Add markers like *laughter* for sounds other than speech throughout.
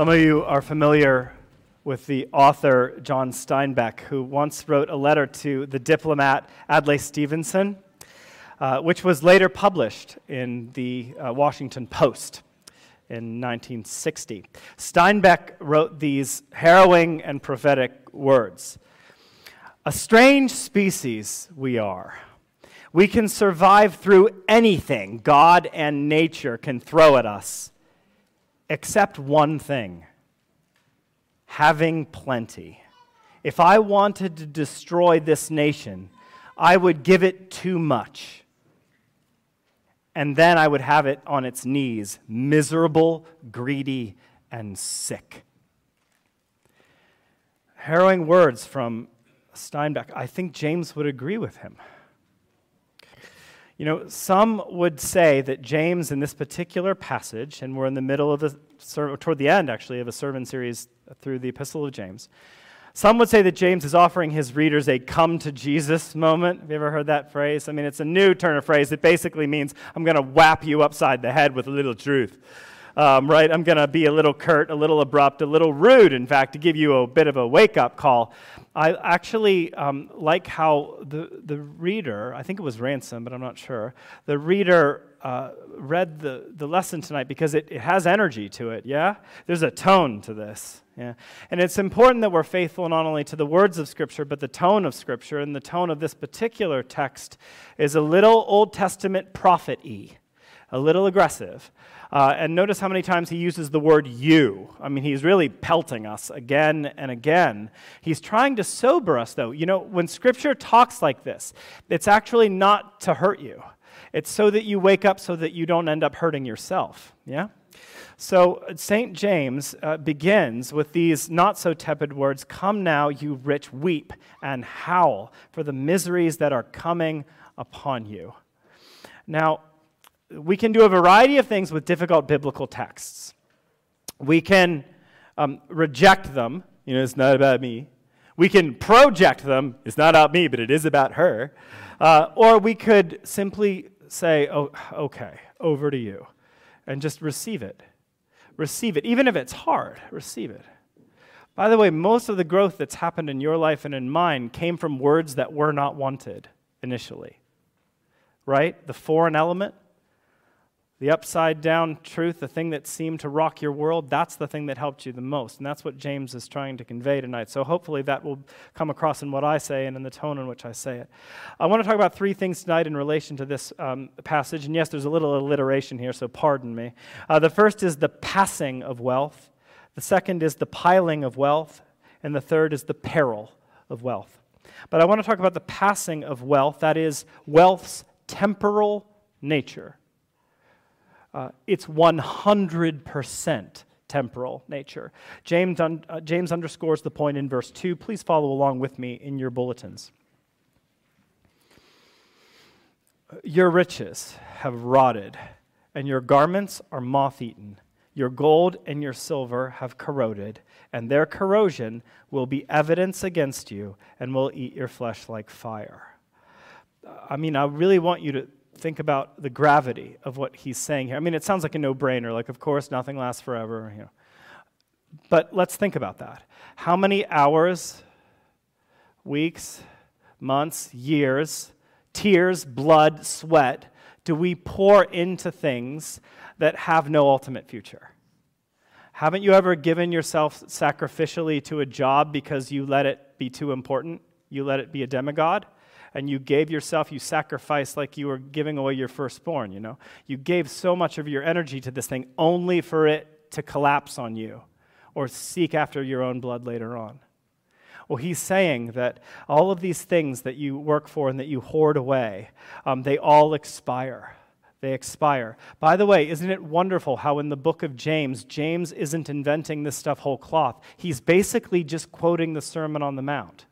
Some of you are familiar with the author John Steinbeck, who once wrote a letter to the diplomat Adlai Stevenson, uh, which was later published in the uh, Washington Post in 1960. Steinbeck wrote these harrowing and prophetic words A strange species we are. We can survive through anything God and nature can throw at us, except one thing having plenty. If I wanted to destroy this nation, I would give it too much. And then I would have it on its knees, miserable, greedy, and sick. Harrowing words from Steinbeck. I think James would agree with him. You know, some would say that James, in this particular passage, and we're in the middle of the, toward the end actually, of a sermon series through the Epistle of James, some would say that James is offering his readers a come to Jesus moment. Have you ever heard that phrase? I mean, it's a new turn of phrase. It basically means I'm going to whap you upside the head with a little truth. Um, right? I'm going to be a little curt, a little abrupt, a little rude, in fact, to give you a bit of a wake up call. I actually um, like how the, the reader, I think it was Ransom, but I'm not sure, the reader uh, read the, the lesson tonight because it, it has energy to it, yeah? There's a tone to this, yeah? And it's important that we're faithful not only to the words of Scripture, but the tone of Scripture. And the tone of this particular text is a little Old Testament prophet y, a little aggressive. Uh, and notice how many times he uses the word you. I mean, he's really pelting us again and again. He's trying to sober us, though. You know, when Scripture talks like this, it's actually not to hurt you, it's so that you wake up so that you don't end up hurting yourself. Yeah? So, St. James uh, begins with these not so tepid words Come now, you rich, weep and howl for the miseries that are coming upon you. Now, we can do a variety of things with difficult biblical texts. We can um, reject them, you know, it's not about me. We can project them, it's not about me, but it is about her. Uh, or we could simply say, oh, okay, over to you, and just receive it. Receive it. Even if it's hard, receive it. By the way, most of the growth that's happened in your life and in mine came from words that were not wanted initially. Right? The foreign element, the upside down truth, the thing that seemed to rock your world, that's the thing that helped you the most. And that's what James is trying to convey tonight. So hopefully that will come across in what I say and in the tone in which I say it. I want to talk about three things tonight in relation to this um, passage. And yes, there's a little alliteration here, so pardon me. Uh, the first is the passing of wealth, the second is the piling of wealth, and the third is the peril of wealth. But I want to talk about the passing of wealth, that is, wealth's temporal nature. Uh, it's 100% temporal nature. James, un- uh, James underscores the point in verse 2. Please follow along with me in your bulletins. Your riches have rotted, and your garments are moth eaten. Your gold and your silver have corroded, and their corrosion will be evidence against you and will eat your flesh like fire. I mean, I really want you to think about the gravity of what he's saying here. I mean, it sounds like a no brainer, like, of course, nothing lasts forever. You know. But let's think about that. How many hours, weeks, months, years, tears, blood, sweat do we pour into things that have no ultimate future? Haven't you ever given yourself sacrificially to a job because you let it be too important? You let it be a demigod? And you gave yourself, you sacrificed like you were giving away your firstborn, you know? You gave so much of your energy to this thing only for it to collapse on you or seek after your own blood later on. Well, he's saying that all of these things that you work for and that you hoard away, um, they all expire. they expire. By the way, isn't it wonderful how in the book of James, James isn't inventing this stuff whole cloth? He's basically just quoting the Sermon on the Mount.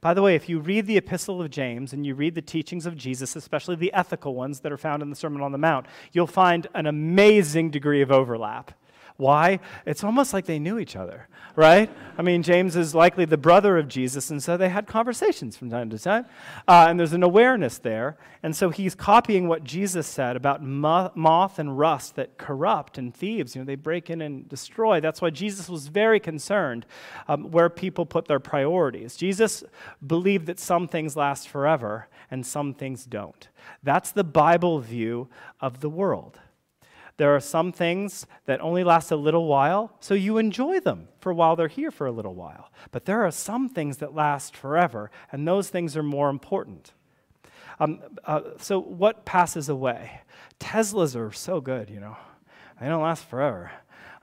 By the way, if you read the Epistle of James and you read the teachings of Jesus, especially the ethical ones that are found in the Sermon on the Mount, you'll find an amazing degree of overlap. Why? It's almost like they knew each other, right? I mean, James is likely the brother of Jesus, and so they had conversations from time to time. Uh, and there's an awareness there. And so he's copying what Jesus said about moth and rust that corrupt and thieves. You know, they break in and destroy. That's why Jesus was very concerned um, where people put their priorities. Jesus believed that some things last forever and some things don't. That's the Bible view of the world. There are some things that only last a little while, so you enjoy them for while they're here for a little while. But there are some things that last forever, and those things are more important. Um, uh, so, what passes away? Teslas are so good, you know, they don't last forever.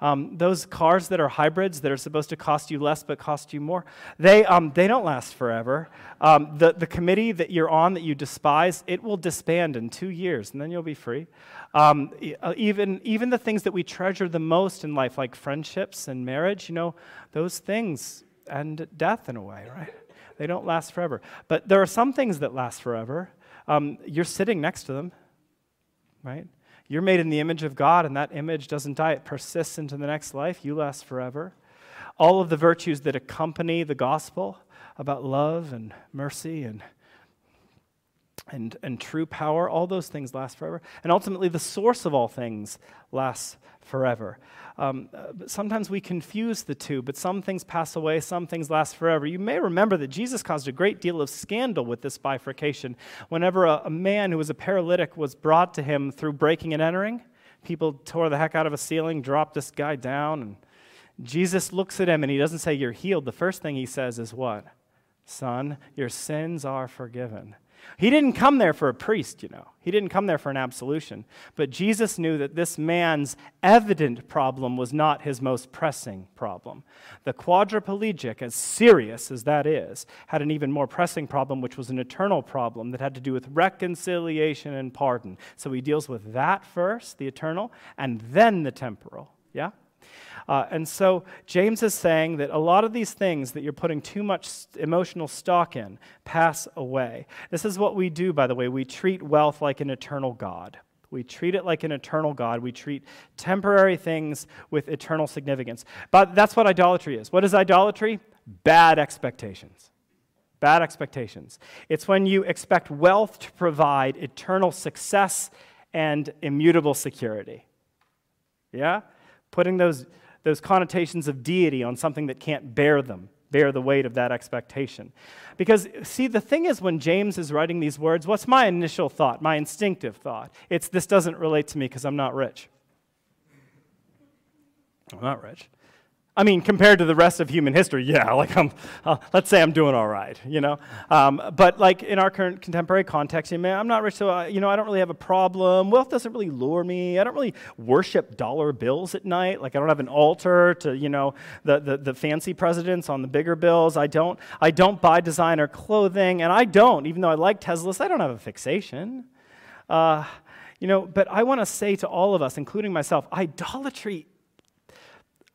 Um, those cars that are hybrids that are supposed to cost you less but cost you more, they, um, they don't last forever. Um, the, the committee that you're on that you despise, it will disband in two years and then you'll be free. Um, uh, even, even the things that we treasure the most in life, like friendships and marriage, you know, those things end death in a way, right? They don't last forever. But there are some things that last forever. Um, you're sitting next to them, right? You're made in the image of God, and that image doesn't die. It persists into the next life. You last forever. All of the virtues that accompany the gospel about love and mercy and and, and true power, all those things last forever. And ultimately, the source of all things lasts forever. Um, uh, sometimes we confuse the two, but some things pass away, some things last forever. You may remember that Jesus caused a great deal of scandal with this bifurcation. Whenever a, a man who was a paralytic was brought to him through breaking and entering, people tore the heck out of a ceiling, dropped this guy down, and Jesus looks at him and he doesn't say, You're healed. The first thing he says is, What? Son, your sins are forgiven. He didn't come there for a priest, you know. He didn't come there for an absolution. But Jesus knew that this man's evident problem was not his most pressing problem. The quadriplegic, as serious as that is, had an even more pressing problem, which was an eternal problem that had to do with reconciliation and pardon. So he deals with that first, the eternal, and then the temporal. Yeah? Uh, and so James is saying that a lot of these things that you're putting too much emotional stock in pass away. This is what we do, by the way. We treat wealth like an eternal God. We treat it like an eternal God. We treat temporary things with eternal significance. But that's what idolatry is. What is idolatry? Bad expectations. Bad expectations. It's when you expect wealth to provide eternal success and immutable security. Yeah? Putting those those connotations of deity on something that can't bear them, bear the weight of that expectation. Because, see, the thing is, when James is writing these words, what's my initial thought, my instinctive thought? It's this doesn't relate to me because I'm not rich. I'm not rich. I mean, compared to the rest of human history, yeah, *laughs* like I'm, uh, let's say I'm doing all right, you know? Um, but like in our current contemporary context, you know, I'm not rich, so, I, you know, I don't really have a problem. Wealth doesn't really lure me. I don't really worship dollar bills at night. Like I don't have an altar to, you know, the, the, the fancy presidents on the bigger bills. I don't, I don't buy designer clothing, and I don't, even though I like Teslas, I don't have a fixation. Uh, you know, but I want to say to all of us, including myself, idolatry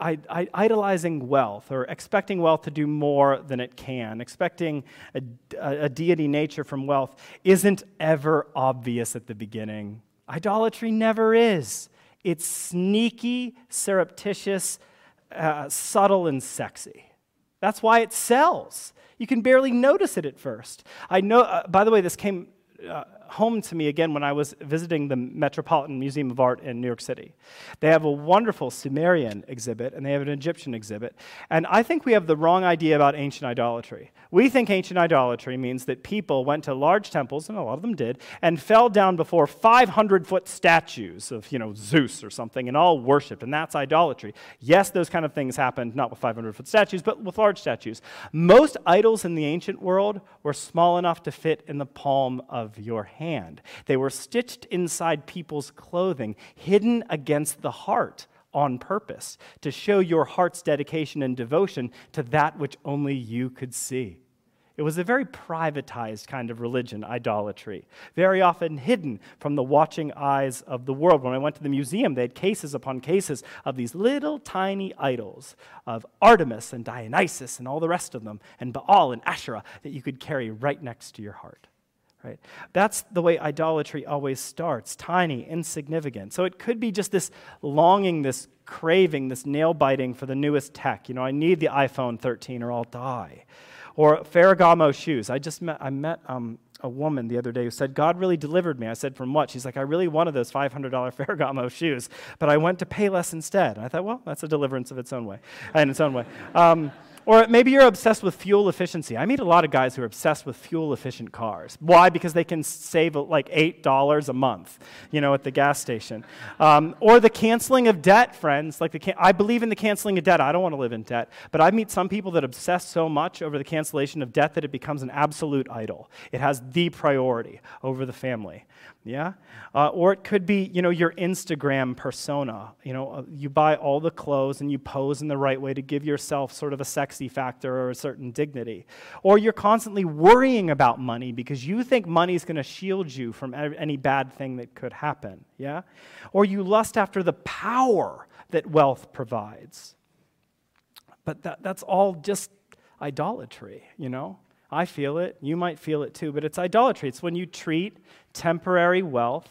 idolizing wealth or expecting wealth to do more than it can, expecting a, a, deity nature from wealth, isn't ever obvious at the beginning. Idolatry never is. It's sneaky, surreptitious, uh, subtle, and sexy. That's why it sells. You can barely notice it at first. I know, uh, by the way, this came. Uh, home to me again when I was visiting the Metropolitan Museum of Art in New York City. They have a wonderful Sumerian exhibit and they have an Egyptian exhibit. And I think we have the wrong idea about ancient idolatry. We think ancient idolatry means that people went to large temples, and a lot of them did, and fell down before 500 foot statues of, you know, Zeus or something and all worshiped, and that's idolatry. Yes, those kind of things happened, not with 500 foot statues, but with large statues. Most idols in the ancient world were small enough to fit in the palm of your hand. They were stitched inside people's clothing, hidden against the heart on purpose to show your heart's dedication and devotion to that which only you could see. It was a very privatized kind of religion, idolatry, very often hidden from the watching eyes of the world. When I went to the museum, they had cases upon cases of these little tiny idols of Artemis and Dionysus and all the rest of them, and Baal and Asherah that you could carry right next to your heart. Right? That's the way idolatry always starts tiny, insignificant. So it could be just this longing, this craving, this nail biting for the newest tech. You know, I need the iPhone 13 or I'll die. Or Ferragamo shoes. I just met, I met um, a woman the other day who said, God really delivered me. I said, From what? She's like, I really wanted those $500 *laughs* Ferragamo shoes, but I went to Payless instead. And I thought, well, that's a deliverance of its own way, in its own way. Um, or maybe you're obsessed with fuel efficiency. I meet a lot of guys who are obsessed with fuel efficient cars. Why? Because they can save like $8 a month, you know, at the gas station. Um, or the canceling of debt, friends. Like the I believe in the canceling of debt. I don't want to live in debt. But I meet some people that obsess so much over the cancellation of debt that it becomes an absolute idol. It has the priority over the family. Yeah? Uh, or it could be, you know, your Instagram persona. You know, uh, you buy all the clothes and you pose in the right way to give yourself sort of a sexy factor or a certain dignity. Or you're constantly worrying about money because you think money is going to shield you from any bad thing that could happen. Yeah? Or you lust after the power that wealth provides. But that, that's all just idolatry, you know? I feel it. You might feel it too, but it's idolatry. It's when you treat temporary wealth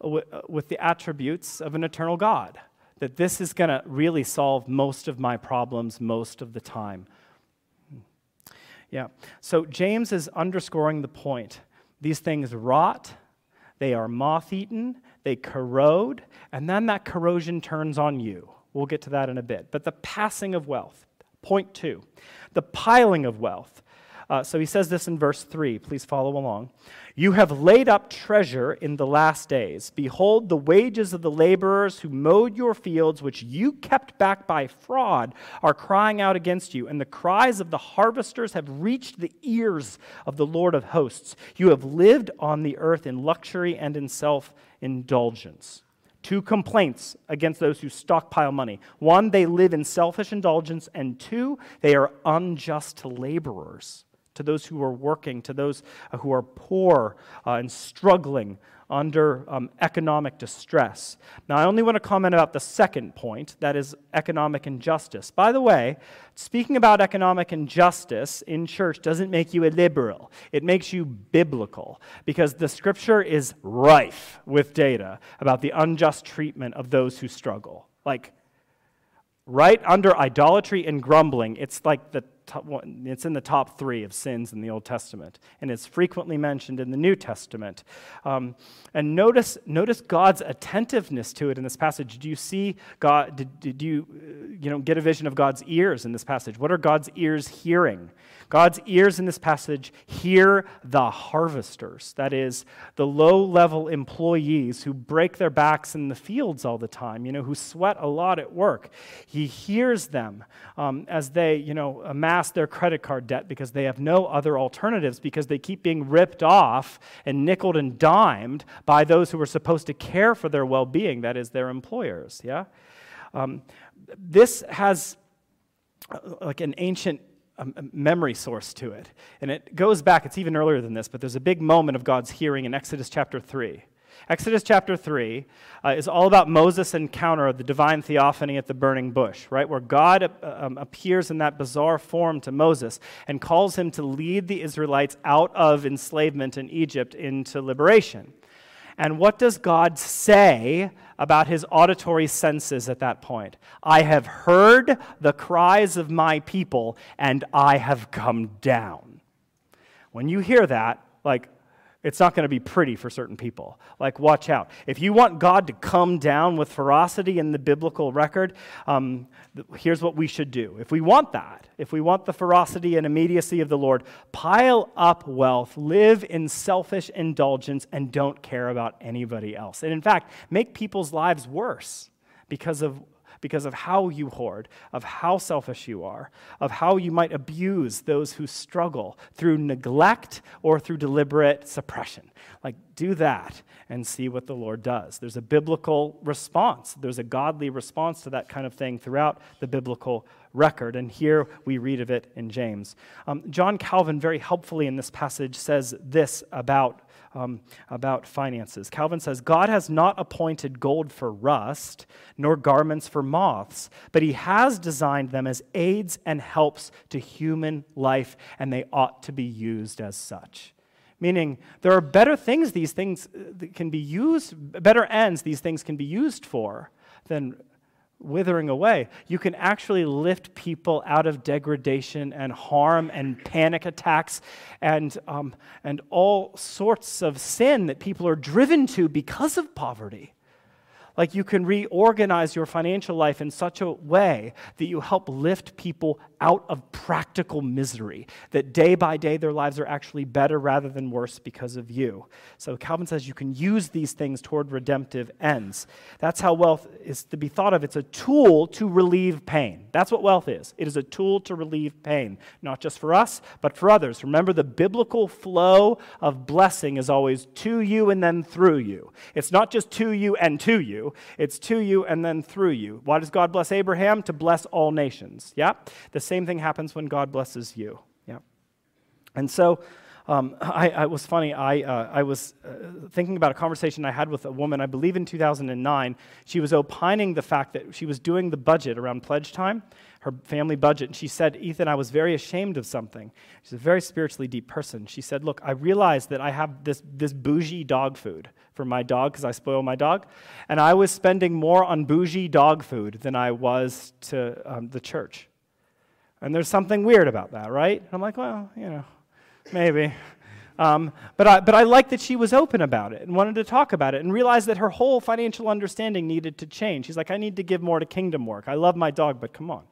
with the attributes of an eternal God. That this is going to really solve most of my problems most of the time. Yeah. So James is underscoring the point. These things rot, they are moth eaten, they corrode, and then that corrosion turns on you. We'll get to that in a bit. But the passing of wealth. Point two, the piling of wealth. Uh, so he says this in verse 3. Please follow along. You have laid up treasure in the last days. Behold, the wages of the laborers who mowed your fields, which you kept back by fraud, are crying out against you, and the cries of the harvesters have reached the ears of the Lord of hosts. You have lived on the earth in luxury and in self indulgence. Two complaints against those who stockpile money. One, they live in selfish indulgence, and two, they are unjust laborers to those who are working, to those uh, who are poor uh, and struggling under um, economic distress. Now, I only want to comment about the second point that is economic injustice. By the way, speaking about economic injustice in church doesn't make you a liberal, it makes you biblical because the scripture is rife with data about the unjust treatment of those who struggle. Like, right under idolatry and grumbling, it's like the it's in the top three of sins in the Old Testament, and it's frequently mentioned in the New Testament. Um, and notice, notice God's attentiveness to it in this passage. Do you see God? Did, did you, you know, get a vision of God's ears in this passage? What are God's ears hearing? God's ears in this passage hear the harvesters, that is, the low level employees who break their backs in the fields all the time, you know, who sweat a lot at work. He hears them um, as they, you know, amass their credit card debt because they have no other alternatives because they keep being ripped off and nickeled and dimed by those who are supposed to care for their well being, that is, their employers. Yeah? Um, this has uh, like an ancient a memory source to it. And it goes back, it's even earlier than this, but there's a big moment of God's hearing in Exodus chapter 3. Exodus chapter 3 uh, is all about Moses' encounter of the divine theophany at the burning bush, right? Where God uh, um, appears in that bizarre form to Moses and calls him to lead the Israelites out of enslavement in Egypt into liberation. And what does God say about his auditory senses at that point? I have heard the cries of my people, and I have come down. When you hear that, like, it's not going to be pretty for certain people. Like, watch out. If you want God to come down with ferocity in the biblical record, um, here's what we should do. If we want that, if we want the ferocity and immediacy of the Lord, pile up wealth, live in selfish indulgence, and don't care about anybody else. And in fact, make people's lives worse because of because of how you hoard, of how selfish you are, of how you might abuse those who struggle through neglect or through deliberate suppression. Like, do that and see what the Lord does. There's a biblical response, there's a godly response to that kind of thing throughout the biblical record. And here we read of it in James. Um, John Calvin, very helpfully in this passage, says this about um, about finances. Calvin says, God has not appointed gold for rust, nor garments for moths, but he has designed them as aids and helps to human life, and they ought to be used as such. Meaning, there are better things these things uh, can be used, better ends these things can be used for than withering away. You can actually lift people out of degradation and harm and panic attacks and, um, and all sorts of sin that people are driven to because of poverty. Like you can reorganize your financial life in such a way that you help lift people out of practical misery, that day by day their lives are actually better rather than worse because of you. So Calvin says you can use these things toward redemptive ends. That's how wealth is to be thought of. It's a tool to relieve pain. That's what wealth is. It is a tool to relieve pain, not just for us, but for others. Remember, the biblical flow of blessing is always to you and then through you. It's not just to you and to you it's to you and then through you. Why does God bless Abraham? To bless all nations. Yeah? The same thing happens when God blesses you. Yeah? And so, um, *laughs* I, I, was funny. I, uh, I was uh, thinking about a conversation I had with a woman, I believe in 2009. She was opining the fact that she was doing the budget around pledge time, her family budget. And she said, Ethan, I was very ashamed of something. She's a very spiritually deep person. She said, Look, I realized that I have this, this bougie dog food for my dog because I spoil my dog. And I was spending more on bougie dog food than I was to um, the church. And there's something weird about that, right? And I'm like, well, you know, maybe. Um, but, I, but I liked that she was open about it and wanted to talk about it and realized that her whole financial understanding needed to change. She's like, I need to give more to kingdom work. I love my dog, but come on.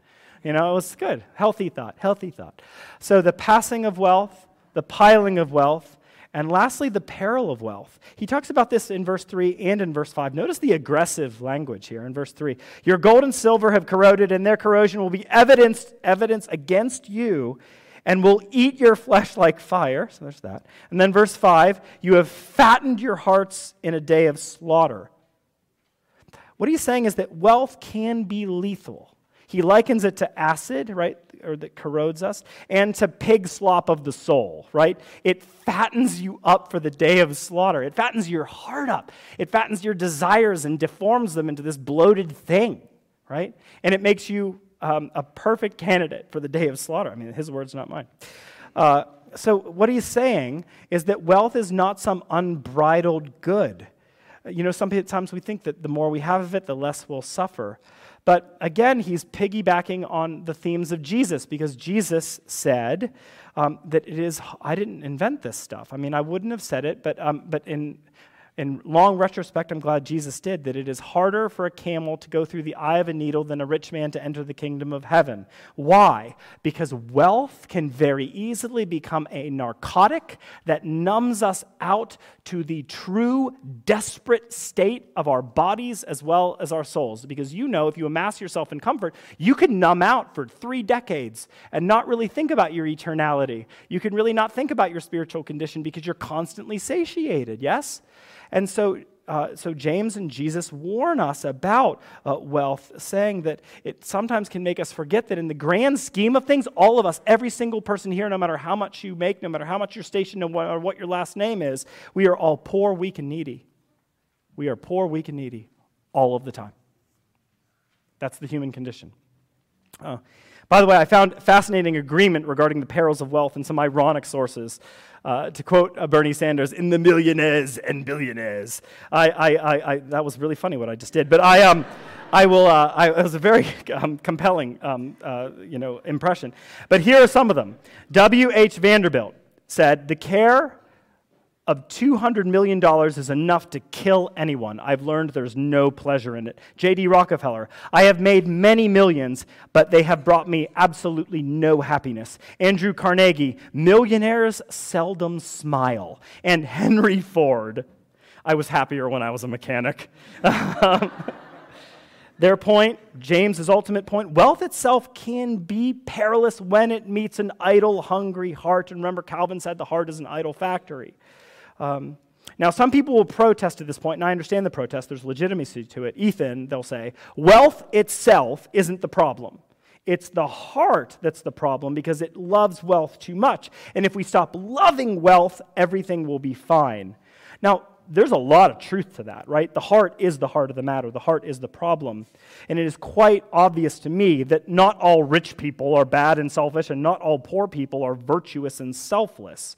You know, it was good. Healthy thought, healthy thought. So the passing of wealth, the piling of wealth, and lastly, the peril of wealth. He talks about this in verse 3 and in verse 5. Notice the aggressive language here in verse 3. Your gold and silver have corroded, and their corrosion will be evidence, evidence against you and will eat your flesh like fire. So there's that. And then verse 5 you have fattened your hearts in a day of slaughter. What he's saying is that wealth can be lethal. He likens it to acid, right? or that corrodes us, and to pig slop of the soul, right? It fattens you up for the day of slaughter. It fattens your heart up. It fattens your desires and deforms them into this bloated thing, right? And it makes you um, a perfect candidate for the day of slaughter. I mean, his words, not mine. Uh, so, what he's saying is that wealth is not some unbridled good. You know, sometimes we think that the more we have of it, the less we'll suffer. But again, he's piggybacking on the themes of Jesus because Jesus said um, that it is, I didn't invent this stuff. I mean, I wouldn't have said it, but, um, but in in long retrospect, I'm glad Jesus did, that it is harder for a camel to go through the eye of a needle than a rich man to enter the kingdom of heaven. Why? Because wealth can very easily become a narcotic that numbs us out to the true, desperate state of our bodies as well as our souls. Because you know, if you amass yourself in comfort, you can numb out for three decades and not really think about your eternality. You can really not think about your spiritual condition because you're constantly satiated, yes? And so, uh, so James and Jesus warn us about uh, wealth, saying that it sometimes can make us forget that in the grand scheme of things, all of us, every single person here, no matter how much you make, no matter how much your station or what your last name is, we are all poor, weak, and needy. We are poor, weak, and needy all of the time. That's the human condition. Uh, by the way, I found fascinating agreement regarding the perils of wealth in some ironic sources. Uh, to quote uh, Bernie Sanders, in the millionaires and billionaires. I, I, I, I, that was really funny what I just did, but I, um, I will, uh, I, it was a very *laughs* um, compelling um, uh, you know, impression. But here are some of them. W.H. Vanderbilt said, The care of $200 million is enough to kill anyone. I've learned there's no pleasure in it. J.D. Rockefeller, I have made many millions, but they have brought me absolutely no happiness. Andrew Carnegie, millionaires seldom smile. And Henry Ford, I was happier when I was a mechanic. *laughs* Their point, James's ultimate point, wealth itself can be perilous when it meets an idle, hungry heart. And remember, Calvin said the heart is an idol factory. Um, now, some people will protest at this point, and I understand the protest. There's legitimacy to it. Ethan, they'll say, wealth itself isn't the problem. It's the heart that's the problem because it loves wealth too much. And if we stop loving wealth, everything will be fine. Now, there's a lot of truth to that, right? The heart is the heart of the matter. The heart is the problem. And it is quite obvious to me that not all rich people are bad and selfish, and not all poor people are virtuous and selfless.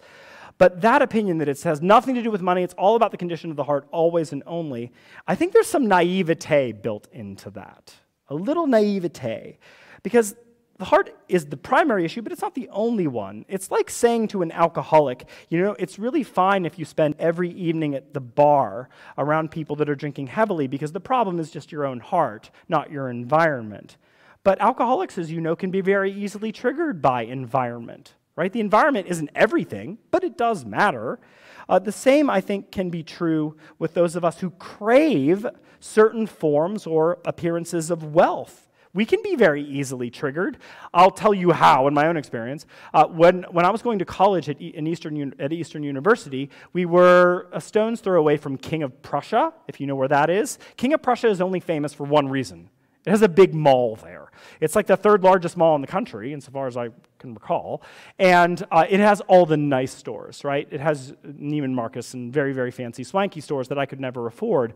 But that opinion that it has nothing to do with money, it's all about the condition of the heart, always and only, I think there's some naivete built into that. A little naivete. Because the heart is the primary issue, but it's not the only one. It's like saying to an alcoholic, you know, it's really fine if you spend every evening at the bar around people that are drinking heavily because the problem is just your own heart, not your environment. But alcoholics, as you know, can be very easily triggered by environment, right? The environment isn't everything, but it does matter. Uh, the same, I think, can be true with those of us who crave certain forms or appearances of wealth. We can be very easily triggered. I'll tell you how in my own experience. Uh, when, when I was going to college at, Eastern, at Eastern University, we were a stone's throw away from King of Prussia, if you know where that is. King of Prussia is only famous for one reason it has a big mall there. It's like the third largest mall in the country, insofar as I can recall. And uh, it has all the nice stores, right? It has Neiman Marcus and very, very fancy, swanky stores that I could never afford.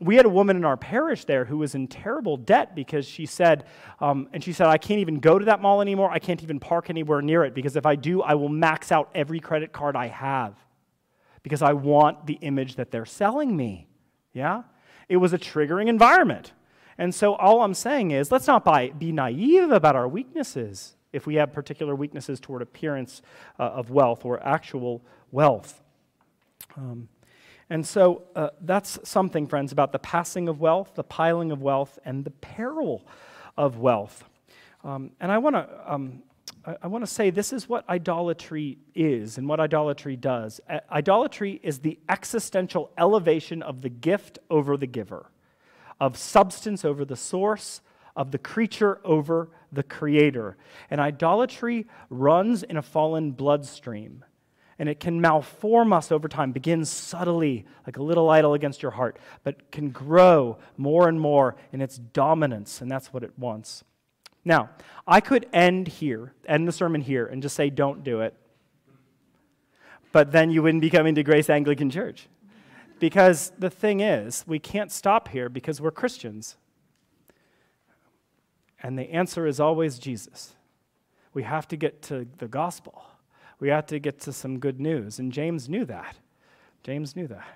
We had a woman in our parish there who was in terrible debt because she said, um, and she said, I can't even go to that mall anymore. I can't even park anywhere near it because if I do, I will max out every credit card I have because I want the image that they're selling me. Yeah? It was a triggering environment. And so all I'm saying is let's not buy, be naive about our weaknesses if we have particular weaknesses toward appearance uh, of wealth or actual wealth. Um, and so uh, that's something, friends, about the passing of wealth, the piling of wealth, and the peril of wealth. Um, and I want to um, I, I want to say this is what idolatry is and what idolatry does. idolatry is the existential elevation of the gift over the giver of substance over the source, of the creature over the creator. And idolatry runs in a fallen bloodstream. And it can malform us over time, begins subtly, like a little idol against your heart, but can grow more and more in its dominance, and that's what it wants. Now, I could end here, end the sermon here, and just say, don't do it. But then you wouldn't be coming to Grace Anglican Church. Because the thing is, we can't stop here because we're Christians. And the answer is always Jesus. We have to get to the gospel. We have to get to some good news. And James knew that. James knew that.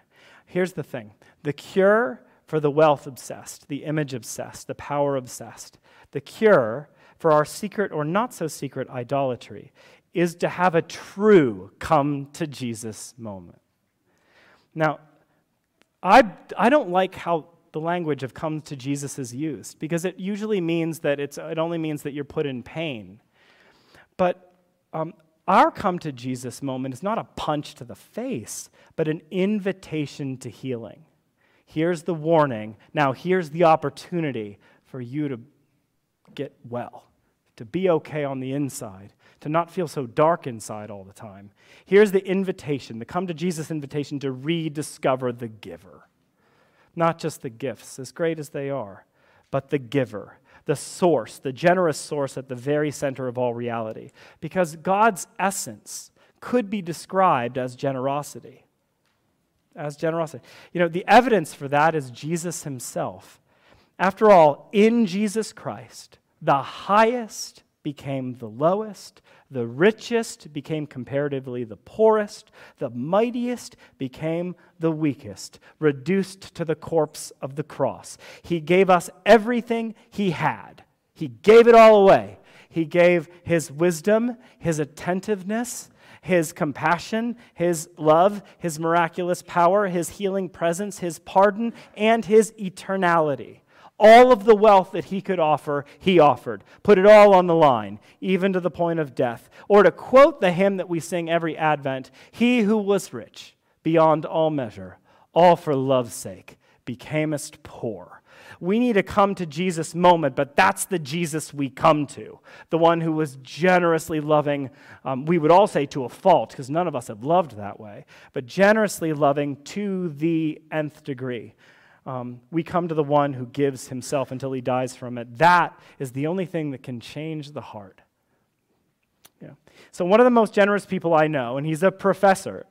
Here's the thing the cure for the wealth obsessed, the image obsessed, the power obsessed, the cure for our secret or not so secret idolatry is to have a true come to Jesus moment. Now, I, I don't like how the language of come to Jesus is used because it usually means that it's, it only means that you're put in pain. But um, our come to Jesus moment is not a punch to the face, but an invitation to healing. Here's the warning. Now, here's the opportunity for you to get well, to be okay on the inside, to not feel so dark inside all the time. Here's the invitation, the come to Jesus invitation to rediscover the giver. Not just the gifts, as great as they are, but the giver, the source, the generous source at the very center of all reality. Because God's essence could be described as generosity. As generosity. You know, the evidence for that is Jesus himself. After all, in Jesus Christ, the highest became the lowest, the richest became comparatively the poorest, the mightiest became the weakest, reduced to the corpse of the cross. He gave us everything he had, he gave it all away. He gave his wisdom, his attentiveness, his compassion, his love, his miraculous power, his healing presence, his pardon, and his eternality. All of the wealth that he could offer, he offered. Put it all on the line, even to the point of death. Or to quote the hymn that we sing every Advent He who was rich beyond all measure, all for love's sake, becamest poor. We need to come to Jesus moment, but that's the Jesus we come to. The one who was generously loving, um, we would all say to a fault, because none of us have loved that way, but generously loving to the nth degree. Um, we come to the one who gives himself until he dies from it. That is the only thing that can change the heart. Yeah. So, one of the most generous people I know, and he's a professor,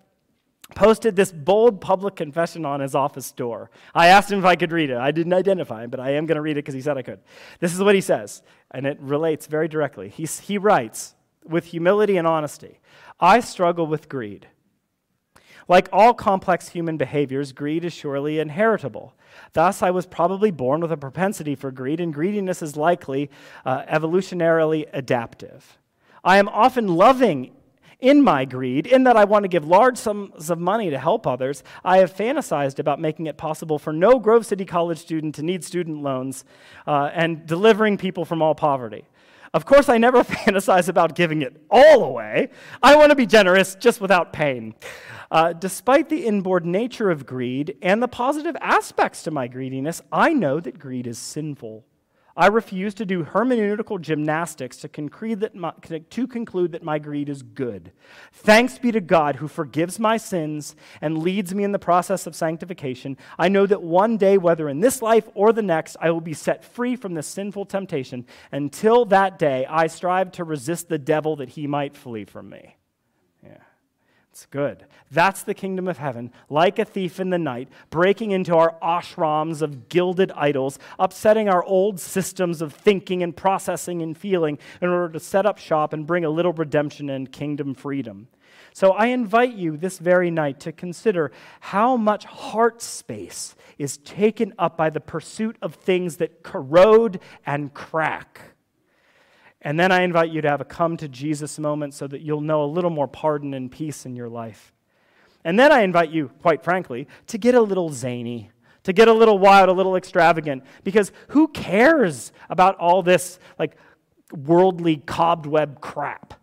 posted this bold public confession on his office door. I asked him if I could read it. I didn't identify him, but I am going to read it because he said I could. This is what he says, and it relates very directly. He, he writes, with humility and honesty I struggle with greed. Like all complex human behaviors, greed is surely inheritable. Thus, I was probably born with a propensity for greed, and greediness is likely uh, evolutionarily adaptive. I am often loving in my greed, in that I want to give large sums of money to help others, I have fantasized about making it possible for no Grove City College student to need student loans uh, and delivering people from all poverty. Of course, I never *laughs* fantasize about giving it all away. I want to be generous just without pain. Uh, despite the inborn nature of greed and the positive aspects to my greediness, I know that greed is sinful. I refuse to do hermeneutical gymnastics to conclude, that my, to conclude that my greed is good. Thanks be to God who forgives my sins and leads me in the process of sanctification. I know that one day, whether in this life or the next, I will be set free from this sinful temptation. Until that day, I strive to resist the devil that he might flee from me. It's good. That's the kingdom of heaven, like a thief in the night, breaking into our ashrams of gilded idols, upsetting our old systems of thinking and processing and feeling in order to set up shop and bring a little redemption and kingdom freedom. So I invite you this very night to consider how much heart space is taken up by the pursuit of things that corrode and crack and then I invite you to have a come to Jesus moment so that you'll know a little more pardon and peace in your life. And then I invite you, quite frankly, to get a little zany, to get a little wild, a little extravagant, because who cares about all this like worldly cobweb crap?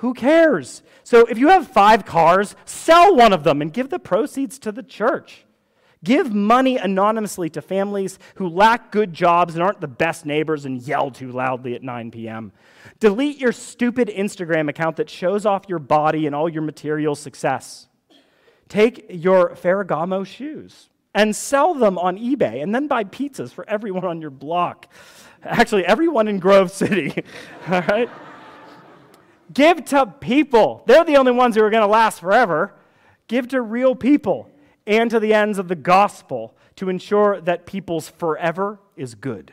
Who cares? So if you have five cars, sell one of them and give the proceeds to the church. Give money anonymously to families who lack good jobs and aren't the best neighbors and yell too loudly at 9 p.m. Delete your stupid Instagram account that shows off your body and all your material success. Take your Ferragamo shoes and sell them on eBay and then buy pizzas for everyone on your block. Actually, everyone in Grove City. *laughs* all right? Give to people. They're the only ones who are going to last forever. Give to real people and to the ends of the gospel to ensure that people's forever is good.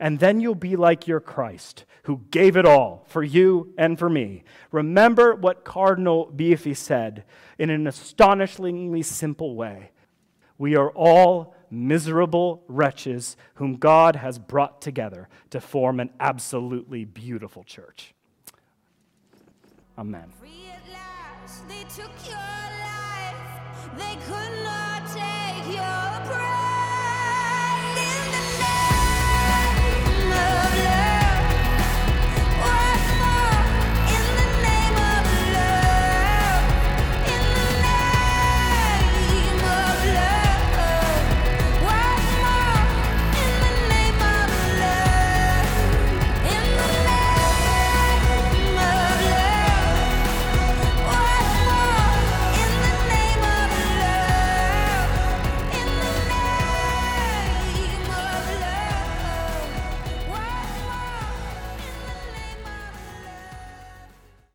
And then you'll be like your Christ, who gave it all for you and for me. Remember what Cardinal Biffi said in an astonishingly simple way We are all miserable wretches whom God has brought together to form an absolutely beautiful church. Amen. They could not take your